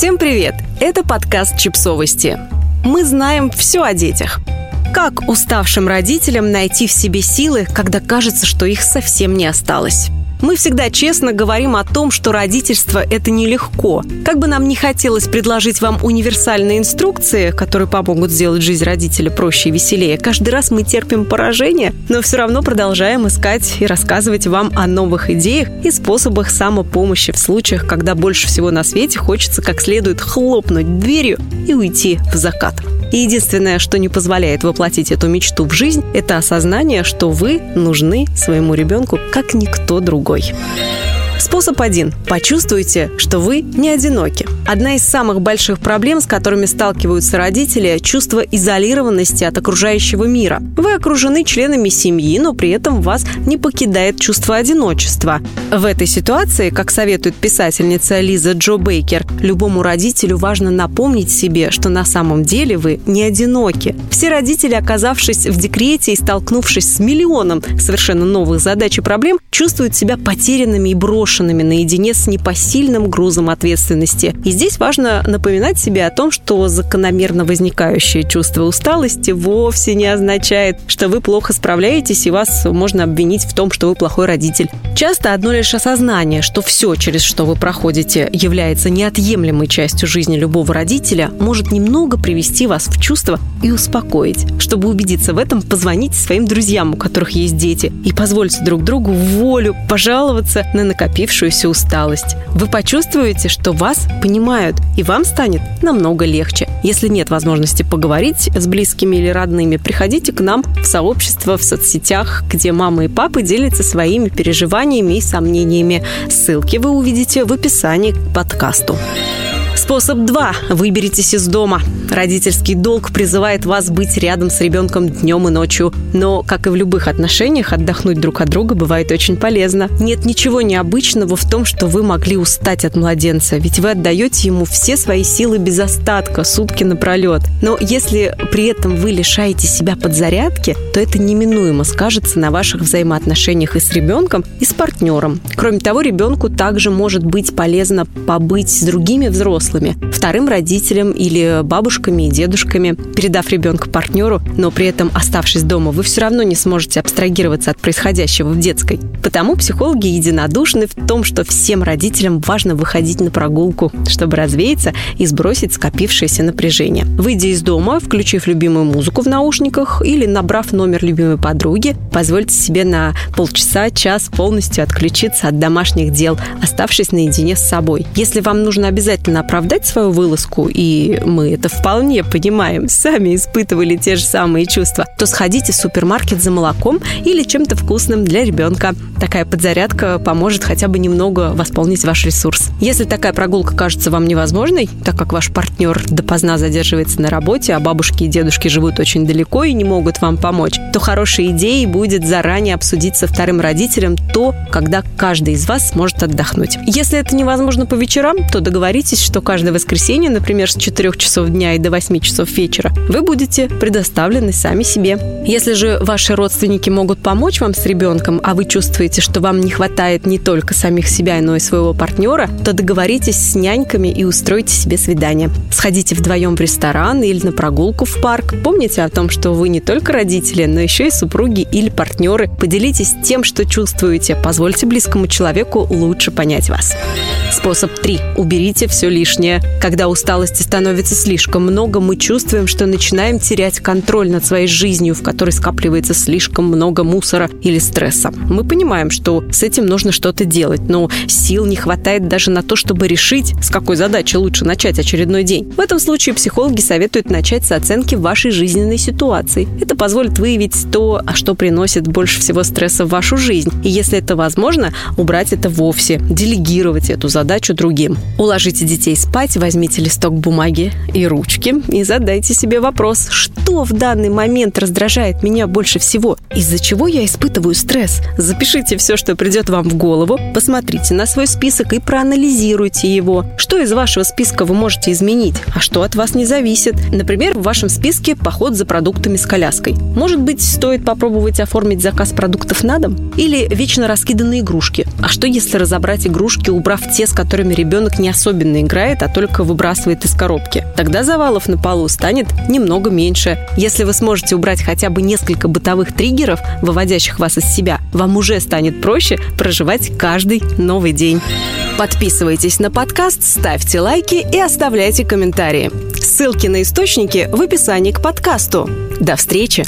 Всем привет! Это подкаст «Чипсовости». Мы знаем все о детях. Как уставшим родителям найти в себе силы, когда кажется, что их совсем не осталось? Мы всегда честно говорим о том, что родительство – это нелегко. Как бы нам не хотелось предложить вам универсальные инструкции, которые помогут сделать жизнь родителя проще и веселее, каждый раз мы терпим поражение, но все равно продолжаем искать и рассказывать вам о новых идеях и способах самопомощи в случаях, когда больше всего на свете хочется как следует хлопнуть дверью и уйти в закат. И единственное, что не позволяет воплотить эту мечту в жизнь, это осознание, что вы нужны своему ребенку как никто другой другой. Способ один. Почувствуйте, что вы не одиноки. Одна из самых больших проблем, с которыми сталкиваются родители – чувство изолированности от окружающего мира. Вы окружены членами семьи, но при этом вас не покидает чувство одиночества. В этой ситуации, как советует писательница Лиза Джо Бейкер, любому родителю важно напомнить себе, что на самом деле вы не одиноки. Все родители, оказавшись в декрете и столкнувшись с миллионом совершенно новых задач и проблем, чувствуют себя потерянными и брошенными брошенными наедине с непосильным грузом ответственности. И здесь важно напоминать себе о том, что закономерно возникающее чувство усталости вовсе не означает, что вы плохо справляетесь и вас можно обвинить в том, что вы плохой родитель. Часто одно лишь осознание, что все, через что вы проходите, является неотъемлемой частью жизни любого родителя, может немного привести вас в чувство и успокоить. Чтобы убедиться в этом, позвоните своим друзьям, у которых есть дети, и позвольте друг другу волю пожаловаться на накопительные накопившуюся усталость. Вы почувствуете, что вас понимают, и вам станет намного легче. Если нет возможности поговорить с близкими или родными, приходите к нам в сообщество в соцсетях, где мамы и папы делятся своими переживаниями и сомнениями. Ссылки вы увидите в описании к подкасту. Способ 2. Выберитесь из дома. Родительский долг призывает вас быть рядом с ребенком днем и ночью. Но, как и в любых отношениях, отдохнуть друг от друга бывает очень полезно. Нет ничего необычного в том, что вы могли устать от младенца, ведь вы отдаете ему все свои силы без остатка, сутки напролет. Но если при этом вы лишаете себя подзарядки, то это неминуемо скажется на ваших взаимоотношениях и с ребенком, и с партнером. Кроме того, ребенку также может быть полезно побыть с другими взрослыми, вторым родителем или бабушками и дедушками, передав ребенка партнеру, но при этом оставшись дома, вы все равно не сможете абстрагироваться от происходящего в детской. Потому психологи единодушны в том, что всем родителям важно выходить на прогулку, чтобы развеяться и сбросить скопившееся напряжение. Выйдя из дома, включив любимую музыку в наушниках или набрав номер любимой подруги, позвольте себе на полчаса, час полностью отключиться от домашних дел, оставшись наедине с собой. Если вам нужно обязательно оправдать свою вылазку, и мы это вполне понимаем, сами испытывали те же самые чувства, то сходите в супермаркет за молоком или чем-то вкусным для ребенка. Такая подзарядка поможет хотя бы немного восполнить ваш ресурс. Если такая прогулка кажется вам невозможной, так как ваш партнер допоздна задерживается на работе, а бабушки и дедушки живут очень далеко и не могут вам помочь, то хорошей идеей будет заранее обсудить со вторым родителем то, когда каждый из вас сможет отдохнуть. Если это невозможно по вечерам, то договоритесь, что каждое воскресенье, например, с 4 часов дня и до 8 часов вечера, вы будете предоставлены сами себе. Если же ваши родственники могут помочь вам с ребенком, а вы чувствуете, что вам не хватает не только самих себя, но и своего партнера, то договоритесь с няньками и устройте себе свидание. Сходите вдвоем в ресторан или на прогулку в парк. Помните о том, что вы не только родители, но еще и супруги или партнеры. Поделитесь тем, что чувствуете. Позвольте близкому человеку лучше понять вас. Способ 3. Уберите все лишнее. Когда усталости становится слишком много, мы чувствуем, что начинаем терять контроль над своей жизнью, в которой скапливается слишком много мусора или стресса. Мы понимаем, что с этим нужно что-то делать, но сил не хватает даже на то, чтобы решить, с какой задачи лучше начать очередной день. В этом случае психологи советуют начать с оценки вашей жизненной ситуации. Это позволит выявить то, а что приносит больше всего стресса в вашу жизнь. И если это возможно, убрать это вовсе, делегировать эту задачу другим. Уложите детей спать, возьмите листок бумаги и ручки и задайте себе вопрос, что в данный момент раздражает меня больше всего, из-за чего я испытываю стресс. Запишите все, что придет вам в голову, посмотрите на свой список и проанализируйте его. Что из вашего списка вы можете изменить, а что от вас не зависит. Например, в вашем списке поход за продуктами с коляской. Может быть, стоит попробовать оформить заказ продуктов на дом? Или вечно раскиданные игрушки. А что если разобрать игрушки, убрав те, с которыми ребенок не особенно играет, убирает, а только выбрасывает из коробки. Тогда завалов на полу станет немного меньше. Если вы сможете убрать хотя бы несколько бытовых триггеров, выводящих вас из себя, вам уже станет проще проживать каждый новый день. Подписывайтесь на подкаст, ставьте лайки и оставляйте комментарии. Ссылки на источники в описании к подкасту. До встречи!